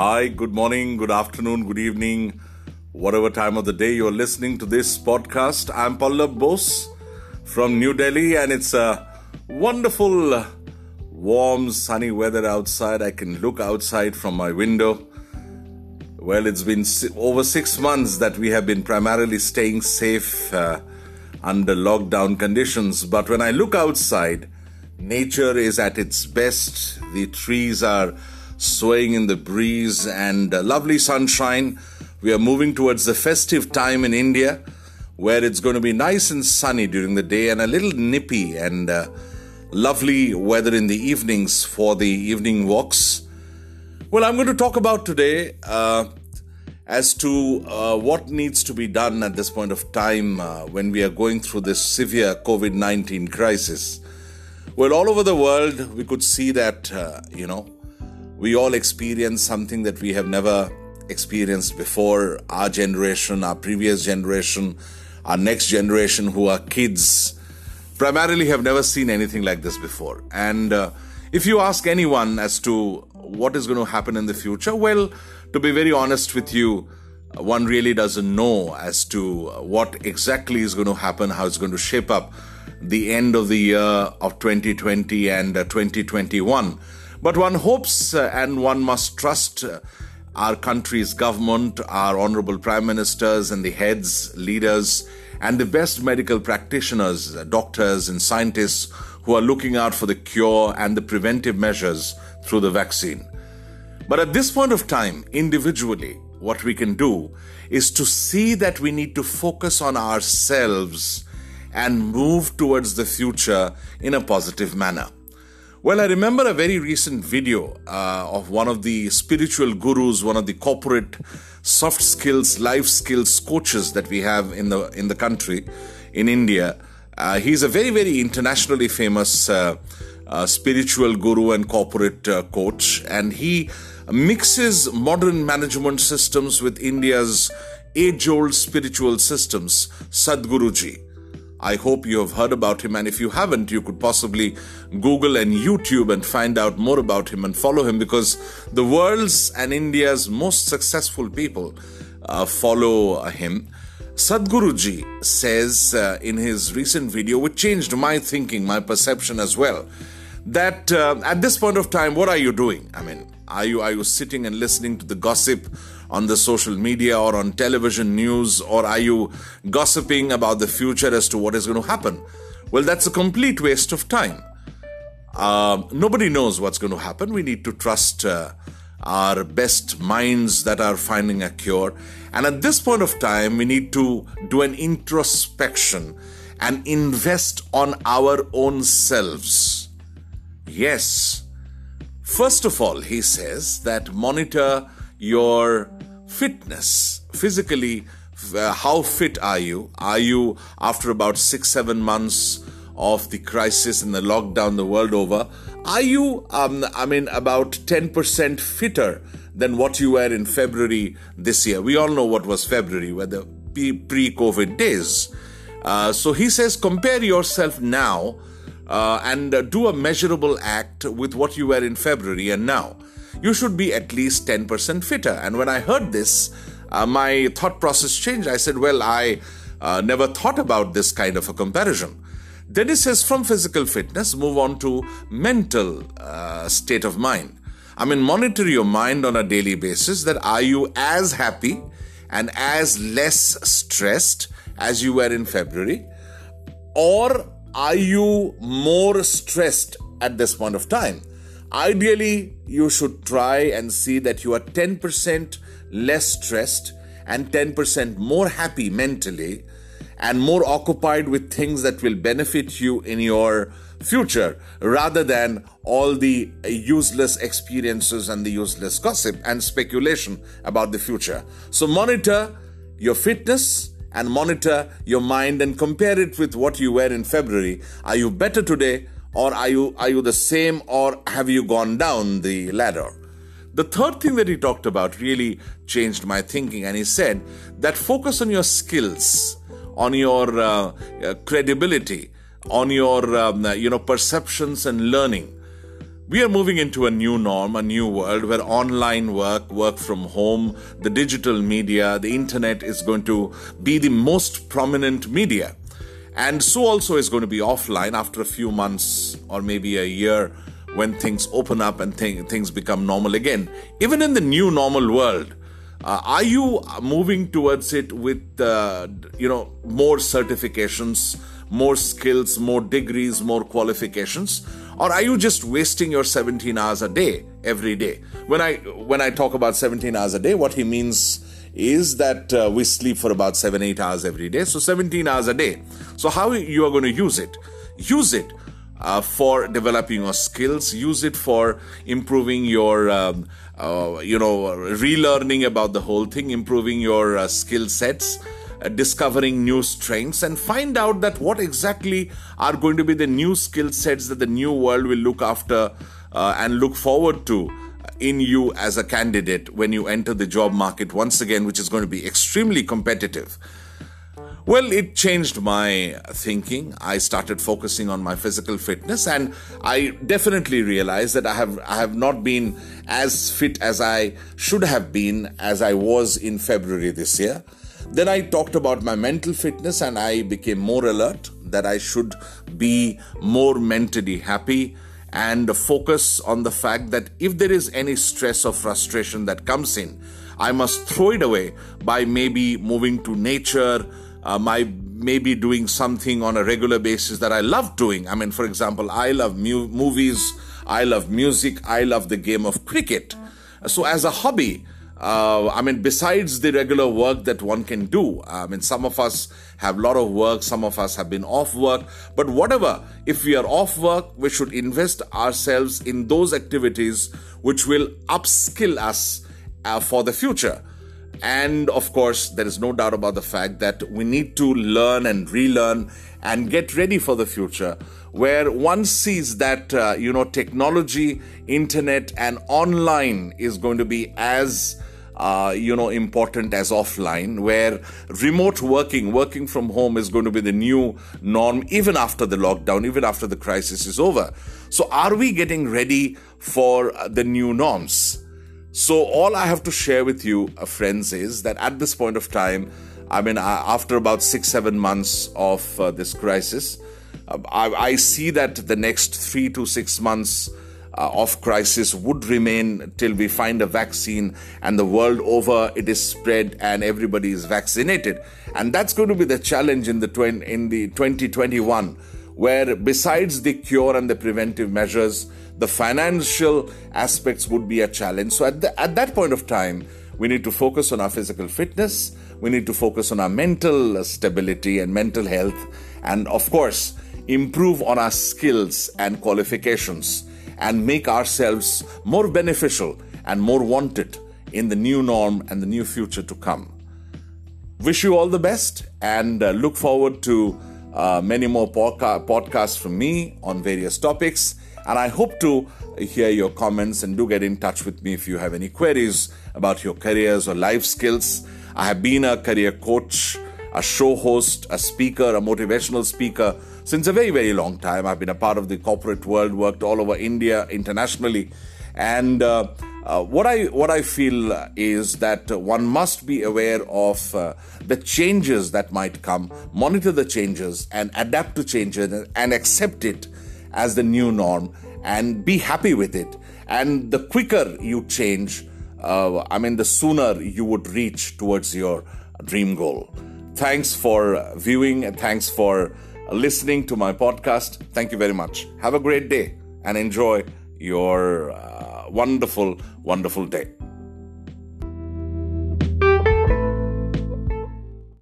Hi, good morning, good afternoon, good evening, whatever time of the day you're listening to this podcast. I'm Pallab Bose from New Delhi, and it's a wonderful, warm, sunny weather outside. I can look outside from my window. Well, it's been over six months that we have been primarily staying safe uh, under lockdown conditions, but when I look outside, nature is at its best. The trees are swaying in the breeze and lovely sunshine. We are moving towards the festive time in India where it's going to be nice and sunny during the day and a little nippy and uh, lovely weather in the evenings for the evening walks. Well, I'm going to talk about today uh, as to uh, what needs to be done at this point of time uh, when we are going through this severe COVID 19 crisis. Well, all over the world, we could see that, uh, you know, we all experience something that we have never experienced before. Our generation, our previous generation, our next generation who are kids, primarily have never seen anything like this before. And uh, if you ask anyone as to what is going to happen in the future, well, to be very honest with you, one really doesn't know as to what exactly is going to happen, how it's going to shape up the end of the year of 2020 and uh, 2021. But one hopes uh, and one must trust uh, our country's government, our honorable prime ministers and the heads, leaders, and the best medical practitioners, uh, doctors, and scientists who are looking out for the cure and the preventive measures through the vaccine. But at this point of time, individually, what we can do is to see that we need to focus on ourselves and move towards the future in a positive manner. Well, I remember a very recent video uh, of one of the spiritual gurus, one of the corporate soft skills, life skills coaches that we have in the in the country, in India. Uh, he's a very very internationally famous uh, uh spiritual guru and corporate uh, coach, and he mixes modern management systems with India's age-old spiritual systems. Sadhguruji. I hope you have heard about him, and if you haven't, you could possibly Google and YouTube and find out more about him and follow him because the world's and India's most successful people uh, follow him. Sadhguruji says uh, in his recent video, which changed my thinking, my perception as well, that uh, at this point of time, what are you doing? I mean, are you are you sitting and listening to the gossip on the social media or on television news, or are you gossiping about the future as to what is going to happen? Well, that's a complete waste of time. Uh, nobody knows what's going to happen. We need to trust uh, our best minds that are finding a cure. And at this point of time, we need to do an introspection and invest on our own selves. Yes. First of all, he says that monitor your fitness. Physically uh, how fit are you? Are you after about 6 7 months of the crisis and the lockdown the world over are you um, i mean about 10% fitter than what you were in february this year? We all know what was february were the pre-covid days. Uh, so he says compare yourself now uh, and uh, do a measurable act with what you were in february and now you should be at least 10% fitter. And when I heard this, uh, my thought process changed. I said, Well, I uh, never thought about this kind of a comparison. Then he says, From physical fitness, move on to mental uh, state of mind. I mean, monitor your mind on a daily basis that are you as happy and as less stressed as you were in February? Or are you more stressed at this point of time? Ideally, you should try and see that you are 10% less stressed and 10% more happy mentally and more occupied with things that will benefit you in your future rather than all the useless experiences and the useless gossip and speculation about the future. So, monitor your fitness and monitor your mind and compare it with what you were in February. Are you better today? Or are you are you the same or have you gone down the ladder the third thing that he talked about really changed my thinking and he said that focus on your skills on your uh, uh, credibility on your um, you know perceptions and learning we are moving into a new norm, a new world where online work, work from home, the digital media, the internet is going to be the most prominent media. And so also is going to be offline after a few months or maybe a year when things open up and th- things become normal again. Even in the new normal world, uh, are you moving towards it with uh, you know more certifications, more skills, more degrees, more qualifications? or are you just wasting your 17 hours a day every day when i when i talk about 17 hours a day what he means is that uh, we sleep for about 7 8 hours every day. So 17 hours a day. So how you are going to use it? Use it uh, for developing your skills. Use it for improving your um, uh, you know relearning about the whole thing improving your uh, skill sets uh, discovering new strengths and find out that what exactly are going to be the new skill sets that the new world will look after uh, and look forward to in you as a candidate when you enter the job market once again, which is going to be extremely competitive. Well, it changed my thinking. I started focusing on my physical fitness and I definitely realized that I have I have not been as fit as I should have been as I was in February this year. Then I talked about my mental fitness and I became more alert that I should be more mentally happy and focus on the fact that if there is any stress or frustration that comes in, I must throw it away by maybe moving to nature, uh, my maybe doing something on a regular basis that I love doing. I mean, for example, I love mu- movies, I love music, I love the game of cricket. So, as a hobby, uh, I mean, besides the regular work that one can do, I mean, some of us have a lot of work, some of us have been off work, but whatever, if we are off work, we should invest ourselves in those activities which will upskill us uh, for the future. And of course, there is no doubt about the fact that we need to learn and relearn and get ready for the future where one sees that uh, you know technology internet and online is going to be as uh, you know, important as offline, where remote working, working from home is going to be the new norm even after the lockdown, even after the crisis is over. So, are we getting ready for the new norms? So, all I have to share with you, uh, friends, is that at this point of time, I mean, uh, after about six, seven months of uh, this crisis, uh, I, I see that the next three to six months Uh, of crisis would remain till we find a vaccine and the world over it is spread and everybody is vaccinated. And that's going to be the challenge in the tw- in the 2021 where besides the cure and the preventive measures the financial aspects would be a challenge. So at, the, at that point of time we need to focus on our physical fitness we need to focus on our mental stability and mental health and of course improve on our skills and qualifications and make ourselves more beneficial and more wanted in the new norm and the new future to come. Wish you all the best and uh, look forward to uh, many more podca- podcasts from me on various topics. And I hope to hear your comments and do get in touch with me if you have any queries about your careers or life skills. I have been a career coach, a show host, a speaker, a motivational speaker since a very, very long time. I've been a part of the corporate world, worked all over India, internationally, and uh, uh, what I what I feel is that one must be aware of uh, the changes that might come, monitor the changes, and adapt to changes, and accept it as the new norm, and be happy with it. And the quicker you change, uh, I mean, the sooner you would reach towards your dream goal. Thanks for viewing, and thanks for listening to my podcast. Thank you very much. Have a great day and enjoy your uh, wonderful, wonderful day.